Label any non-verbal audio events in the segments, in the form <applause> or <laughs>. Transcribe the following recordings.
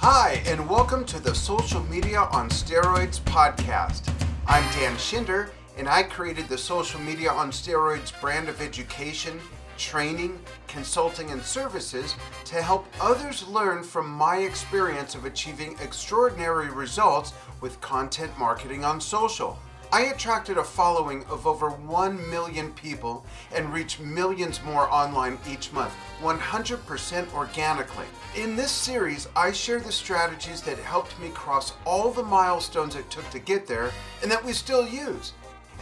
Hi, and welcome to the Social Media on Steroids podcast. I'm Dan Schinder, and I created the Social Media on Steroids brand of education, training, consulting, and services to help others learn from my experience of achieving extraordinary results with content marketing on social. I attracted a following of over 1 million people and reach millions more online each month, 100% organically. In this series, I share the strategies that helped me cross all the milestones it took to get there and that we still use.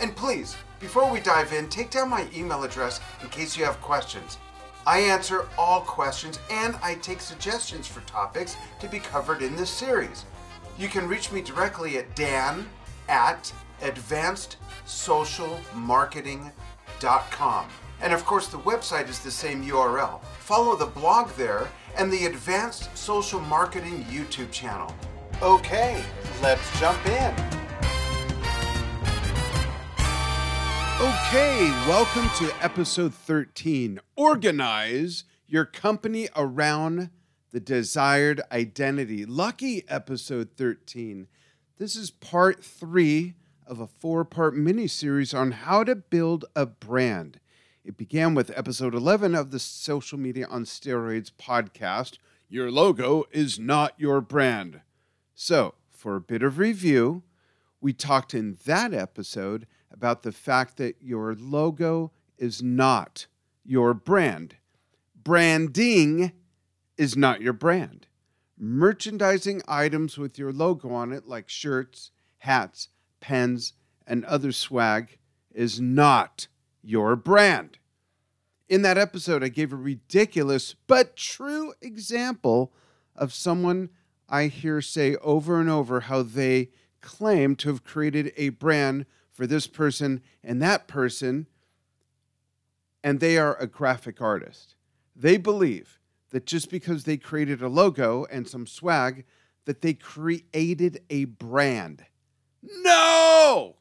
And please, before we dive in, take down my email address in case you have questions. I answer all questions and I take suggestions for topics to be covered in this series. You can reach me directly at dan at advancedsocialmarketing.com. And of course, the website is the same URL. Follow the blog there and the Advanced Social Marketing YouTube channel. Okay, let's jump in. Okay, welcome to episode 13. Organize your company around the desired identity. Lucky episode 13. This is part three of a four part mini series on how to build a brand. It began with episode 11 of the Social Media on Steroids podcast. Your logo is not your brand. So, for a bit of review, we talked in that episode about the fact that your logo is not your brand. Branding is not your brand. Merchandising items with your logo on it, like shirts, hats, pens, and other swag, is not your brand. In that episode, I gave a ridiculous but true example of someone I hear say over and over how they claim to have created a brand for this person and that person, and they are a graphic artist. They believe that just because they created a logo and some swag, that they created a brand. No!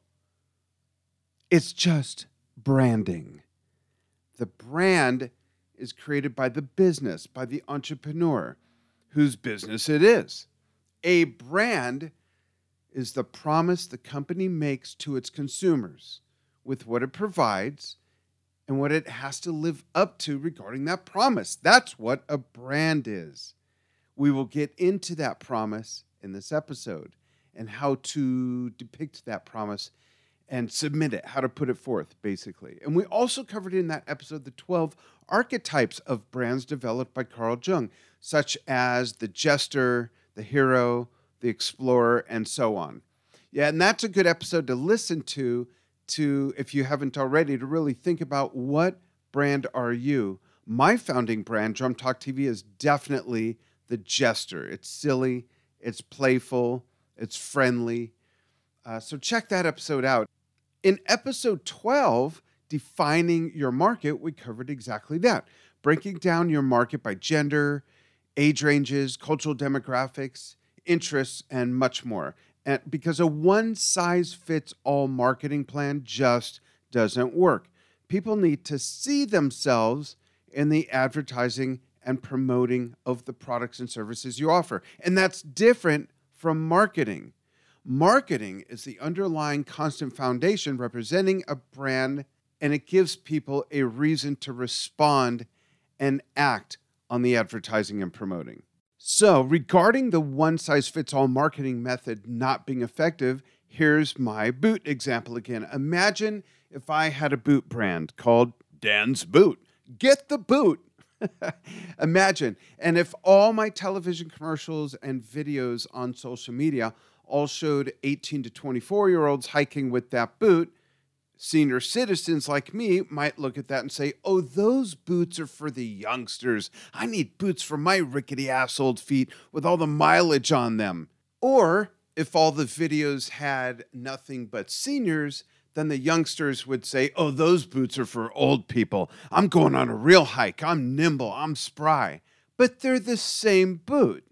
It's just branding. The brand is created by the business, by the entrepreneur, whose business it is. A brand is the promise the company makes to its consumers with what it provides and what it has to live up to regarding that promise. That's what a brand is. We will get into that promise in this episode and how to depict that promise and submit it, how to put it forth, basically. And we also covered in that episode the 12 archetypes of brands developed by Carl Jung, such as the jester, the hero, the explorer, and so on. Yeah, and that's a good episode to listen to to if you haven't already to really think about what brand are you. My founding brand, Drum Talk TV, is definitely the jester. It's silly, it's playful, it's friendly. Uh, so check that episode out. In episode 12, defining your market, we covered exactly that, breaking down your market by gender, age ranges, cultural demographics, interests, and much more. And because a one size fits all marketing plan just doesn't work. People need to see themselves in the advertising and promoting of the products and services you offer. And that's different from marketing. Marketing is the underlying constant foundation representing a brand, and it gives people a reason to respond and act on the advertising and promoting. So, regarding the one size fits all marketing method not being effective, here's my boot example again. Imagine if I had a boot brand called Dan's Boot. Get the boot. <laughs> Imagine. And if all my television commercials and videos on social media all showed 18 to 24 year olds hiking with that boot, senior citizens like me might look at that and say, oh, those boots are for the youngsters. I need boots for my rickety ass old feet with all the mileage on them. Or if all the videos had nothing but seniors, then the youngsters would say, oh, those boots are for old people. I'm going on a real hike. I'm nimble. I'm spry. But they're the same boot.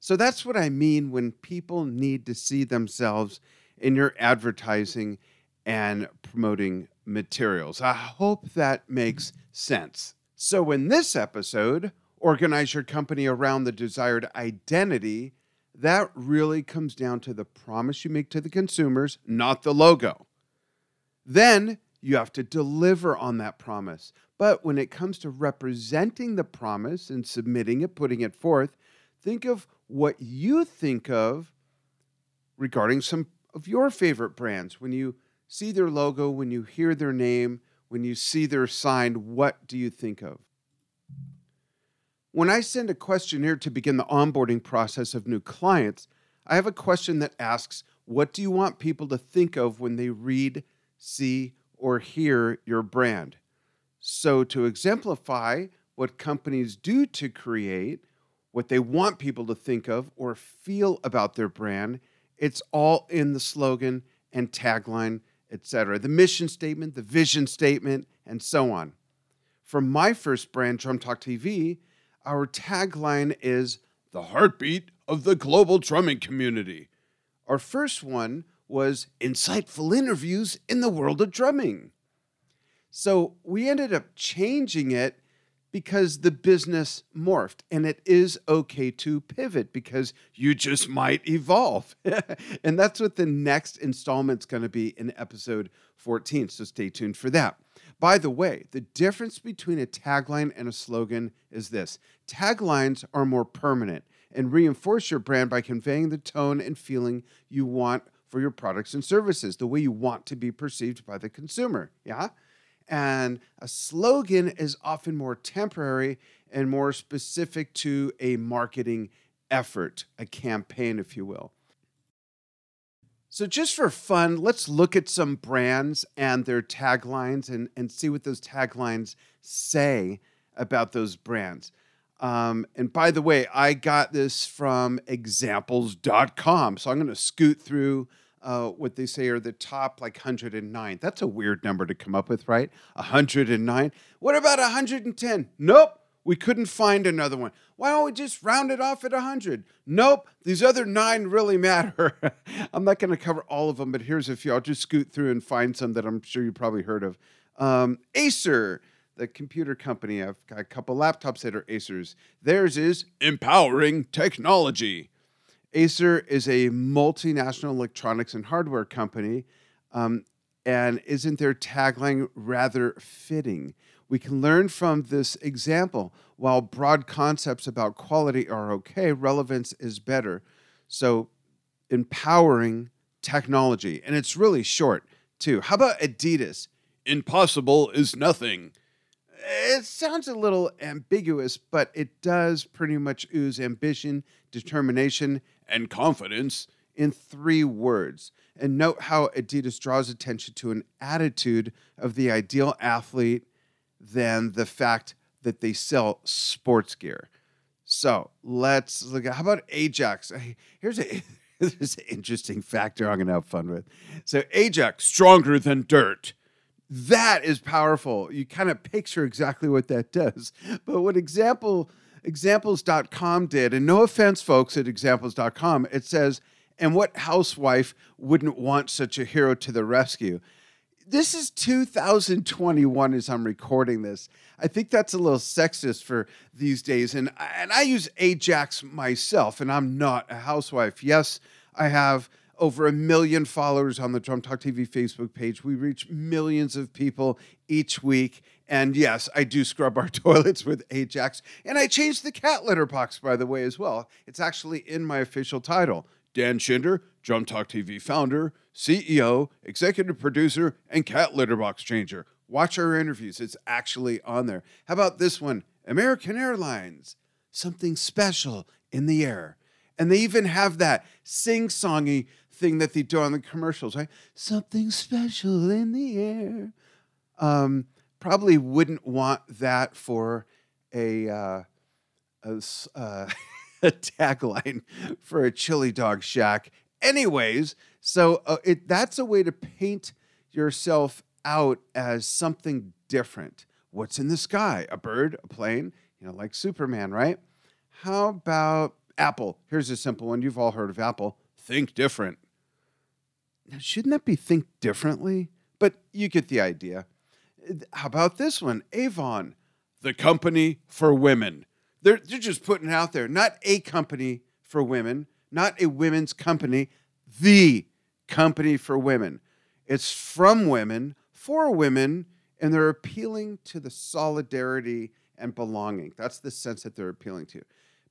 So that's what I mean when people need to see themselves in your advertising and promoting materials. I hope that makes sense. So, in this episode, organize your company around the desired identity. that really comes down to the promise you make to the consumers, not the logo. Then you have to deliver on that promise. But when it comes to representing the promise and submitting it, putting it forth, think of what you think of regarding some of your favorite brands. When you see their logo, when you hear their name, when you see their sign, what do you think of? When I send a questionnaire to begin the onboarding process of new clients, I have a question that asks, What do you want people to think of when they read, see, or hear your brand? So, to exemplify what companies do to create what they want people to think of or feel about their brand, it's all in the slogan and tagline, etc. The mission statement, the vision statement, and so on. For my first brand, Drum Talk TV, our tagline is the heartbeat of the global drumming community. Our first one was insightful interviews in the world of drumming. So we ended up changing it because the business morphed and it is okay to pivot because you just might evolve. <laughs> and that's what the next installment's going to be in episode 14. So stay tuned for that. By the way, the difference between a tagline and a slogan is this taglines are more permanent and reinforce your brand by conveying the tone and feeling you want for your products and services, the way you want to be perceived by the consumer. Yeah? And a slogan is often more temporary and more specific to a marketing effort, a campaign, if you will. So, just for fun, let's look at some brands and their taglines and, and see what those taglines say about those brands. Um, and by the way, I got this from examples.com. So, I'm going to scoot through uh, what they say are the top like 109. That's a weird number to come up with, right? 109. What about 110? Nope we couldn't find another one. Why don't we just round it off at 100? Nope, these other nine really matter. <laughs> I'm not going to cover all of them, but here's a few. I'll just scoot through and find some that I'm sure you probably heard of. Um, Acer, the computer company. I've got a couple laptops that are Acers. Theirs is empowering technology. Acer is a multinational electronics and hardware company. Um, and isn't their tagline rather fitting? We can learn from this example. While broad concepts about quality are okay, relevance is better. So, empowering technology. And it's really short, too. How about Adidas? Impossible is nothing. It sounds a little ambiguous, but it does pretty much ooze ambition, determination, and confidence in three words. And note how Adidas draws attention to an attitude of the ideal athlete than the fact that they sell sports gear. So let's look at how about Ajax? <laughs> Here's a <laughs> here's an interesting factor I'm gonna have fun with. So Ajax, stronger than dirt. That is powerful. You kind of picture exactly what that <laughs> does. But what example examples.com did, and no offense, folks at examples.com, it says, and what housewife wouldn't want such a hero to the rescue? this is 2021 as I'm recording this. I think that's a little sexist for these days. And, and I use Ajax myself, and I'm not a housewife. Yes, I have over a million followers on the Drum Talk TV Facebook page. We reach millions of people each week. And yes, I do scrub our <laughs> toilets with Ajax. And I changed the cat litter box, by the way, as well. It's actually in my official title. Dan Schinder, Drum Talk TV founder, CEO, executive producer, and cat litter box changer. Watch our interviews, it's actually on there. How about this one? American Airlines, something special in the air. And they even have that sing songy thing that they do on the commercials, right? Something special in the air. Um, probably wouldn't want that for a, uh, a, uh, <laughs> a tagline for a chili dog shack. Anyways, so uh, it that's a way to paint yourself out as something different. What's in the sky? A bird, a plane, you know, like Superman, right? How about Apple? Here's a simple one. You've all heard of Apple. Think different. Now, shouldn't that be think differently? But you get the idea. How about this one? Avon, the company for women. They're, they're just putting it out there. Not a company for women, not a women's company, the company for women. It's from women, for women, and they're appealing to the solidarity and belonging. That's the sense that they're appealing to.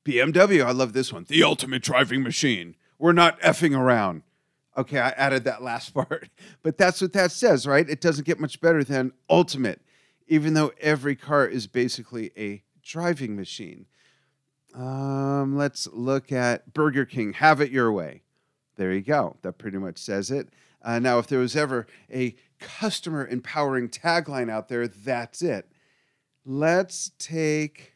BMW, I love this one. The ultimate driving machine. We're not effing around. Okay, I added that last <laughs> part, but that's what that says, right? It doesn't get much better than ultimate, even though every car is basically a driving machine. Um, let's look at Burger King. Have it your way. There you go. That pretty much says it. Uh, now, if there was ever a customer empowering tagline out there, that's it. Let's take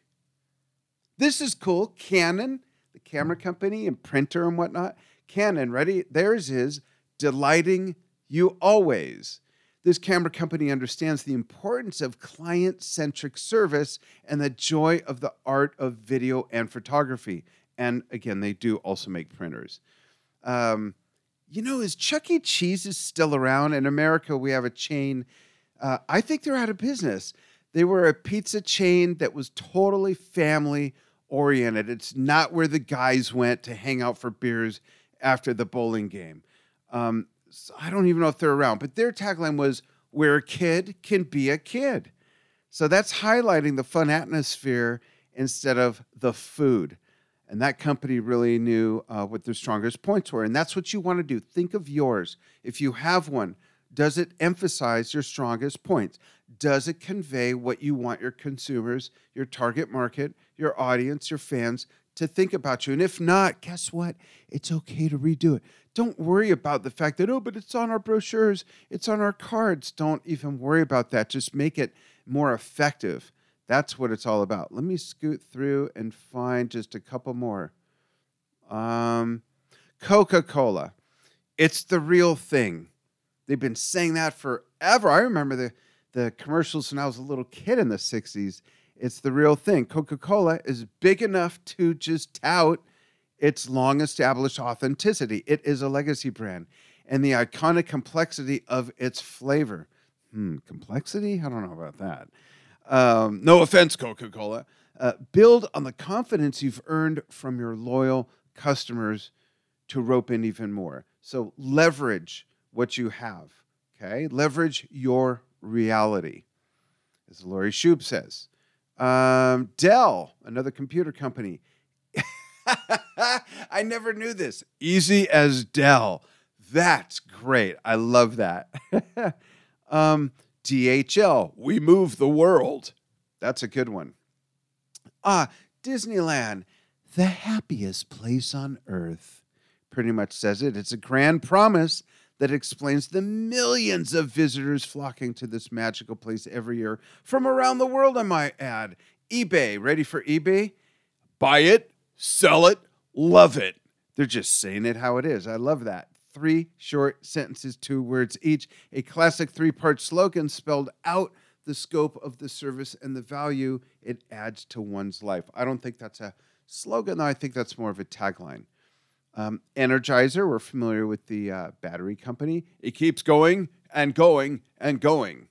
this is cool. Canon, the camera company and printer and whatnot. Canon, ready? Theirs is delighting you always. This camera company understands the importance of client centric service and the joy of the art of video and photography. And again, they do also make printers. Um, you know, is Chuck E. Cheese is still around? In America, we have a chain. Uh, I think they're out of business. They were a pizza chain that was totally family oriented. It's not where the guys went to hang out for beers after the bowling game. Um, so I don't even know if they're around, but their tagline was where a kid can be a kid. So that's highlighting the fun atmosphere instead of the food. And that company really knew uh, what their strongest points were. And that's what you want to do. Think of yours. If you have one, does it emphasize your strongest points? Does it convey what you want your consumers, your target market, your audience, your fans to think about you? And if not, guess what? It's okay to redo it. Don't worry about the fact that, oh, but it's on our brochures, it's on our cards. Don't even worry about that. Just make it more effective. That's what it's all about. Let me scoot through and find just a couple more. Um, Coca Cola. It's the real thing. They've been saying that forever. I remember the, the commercials when I was a little kid in the 60s. It's the real thing. Coca Cola is big enough to just tout its long established authenticity. It is a legacy brand and the iconic complexity of its flavor. Hmm, complexity? I don't know about that. Um, no offense, Coca Cola. Uh, build on the confidence you've earned from your loyal customers to rope in even more. So leverage what you have. Okay, leverage your reality, as Lori Shoup says. Um, Dell, another computer company. <laughs> I never knew this. Easy as Dell. That's great. I love that. <laughs> um, DHL, we move the world. That's a good one. Ah, Disneyland, the happiest place on earth. Pretty much says it. It's a grand promise that explains the millions of visitors flocking to this magical place every year from around the world, I might add. eBay, ready for eBay? Buy it, sell it, love it. They're just saying it how it is. I love that. Three short sentences, two words each, a classic three part slogan spelled out the scope of the service and the value it adds to one's life. I don't think that's a slogan, though. I think that's more of a tagline. Um, Energizer, we're familiar with the uh, battery company. It keeps going and going and going,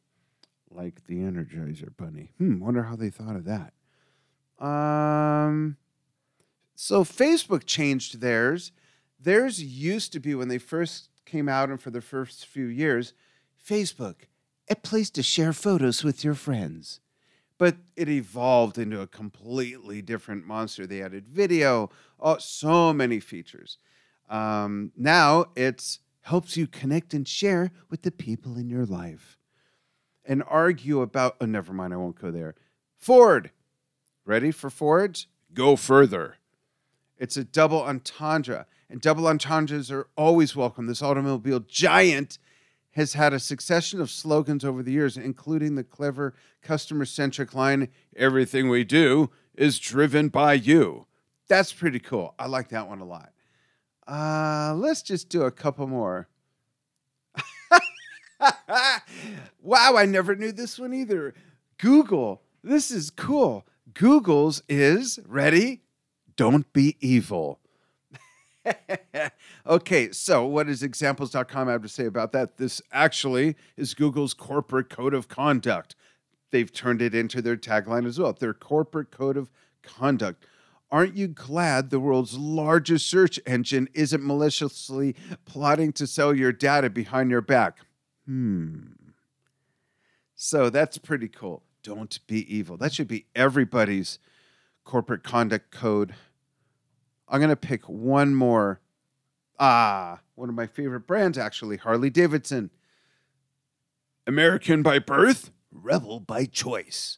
like the Energizer Bunny. Hmm, wonder how they thought of that. Um, so Facebook changed theirs. Theirs used to be when they first came out and for the first few years, Facebook, a place to share photos with your friends but it evolved into a completely different monster. They added video, oh, so many features. Um, now it helps you connect and share with the people in your life and argue about, oh, never mind, I won't go there. Ford, ready for Ford? Go further. It's a double entendre, and double entendres are always welcome. This automobile giant has had a succession of slogans over the years, including the clever customer centric line Everything we do is driven by you. That's pretty cool. I like that one a lot. Uh, let's just do a couple more. <laughs> wow, I never knew this one either. Google. This is cool. Google's is ready? Don't be evil. <laughs> okay, so what does examples.com have to say about that? This actually is Google's corporate code of conduct. They've turned it into their tagline as well, their corporate code of conduct. Aren't you glad the world's largest search engine isn't maliciously plotting to sell your data behind your back? Hmm. So that's pretty cool. Don't be evil. That should be everybody's corporate conduct code. I'm going to pick one more. Ah, one of my favorite brands, actually Harley Davidson. American by birth, rebel by choice.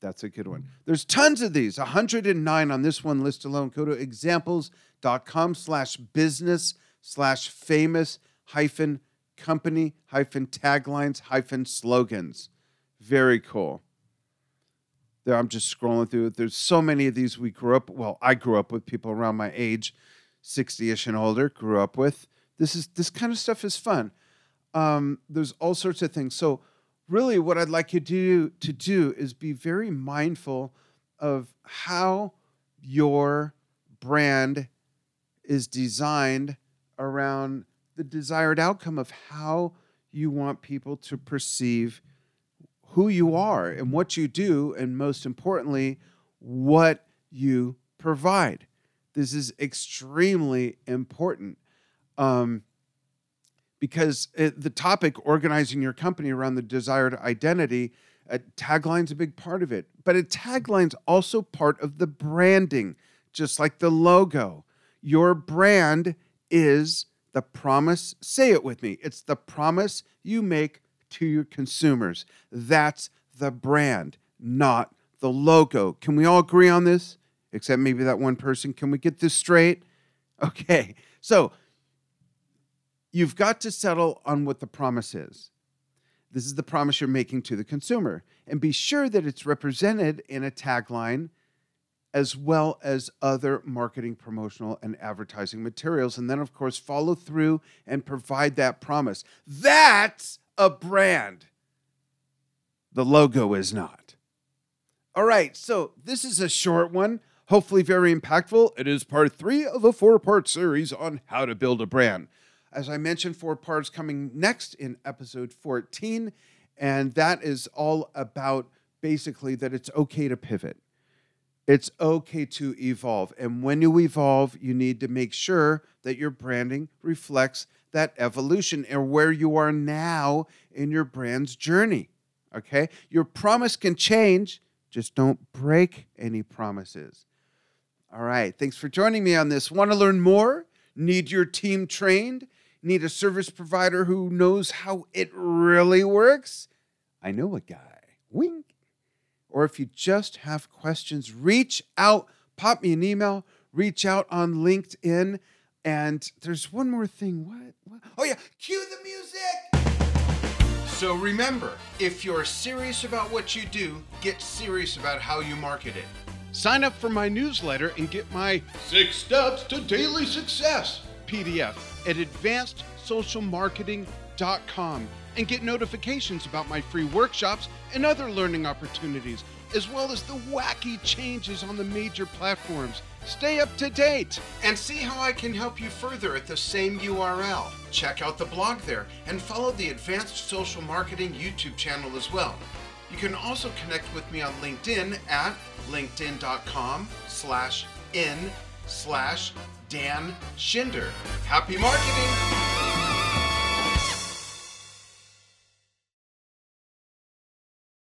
That's a good one. There's tons of these, 109 on this one list alone. Go to examples.com slash business slash famous hyphen company hyphen taglines hyphen slogans. Very cool. There, I'm just scrolling through it. There's so many of these we grew up. Well, I grew up with people around my age, 60ish and older, grew up with. This is this kind of stuff is fun. Um, there's all sorts of things. So really what I'd like you to do, to do is be very mindful of how your brand is designed around the desired outcome of how you want people to perceive who you are and what you do, and most importantly, what you provide. This is extremely important. Um, because it, the topic organizing your company around the desired identity a tagline's a big part of it but a tagline's also part of the branding just like the logo. Your brand is the promise say it with me it's the promise you make to your consumers. That's the brand not the logo. Can we all agree on this except maybe that one person can we get this straight <laughs> okay so You've got to settle on what the promise is. This is the promise you're making to the consumer. And be sure that it's represented in a tagline as well as other marketing, promotional, and advertising materials. And then, of course, follow through and provide that promise. That's a brand. The logo is not. All right, so this is a short one, hopefully very impactful. It is part three of a four part series on how to build a brand. As I mentioned, four parts coming next in episode 14. And that is all about basically that it's okay to pivot. It's okay to evolve. And when you evolve, you need to make sure that your branding reflects that evolution and where you are now in your brand's journey. Okay? Your promise can change, just don't break any promises. All right. Thanks for joining me on this. Want to learn more? Need your team trained? Need a service provider who knows how it really works? I know a guy. Wink. Or if you just have questions, reach out, pop me an email, reach out on LinkedIn. And there's one more thing. What? what? Oh, yeah. Cue the music. So remember, if you're serious about what you do, get serious about how you market it. Sign up for my newsletter and get my Six Steps to Daily Success PDF at advancedsocialmarketing.com and get notifications about my free workshops and other learning opportunities, as well as the wacky changes on the major platforms. Stay up to date and see how I can help you further at the same URL. Check out the blog there and follow the Advanced Social Marketing YouTube channel as well. You can also connect with me on LinkedIn at linkedin.com slash in slash Dan Schinder. Happy marketing!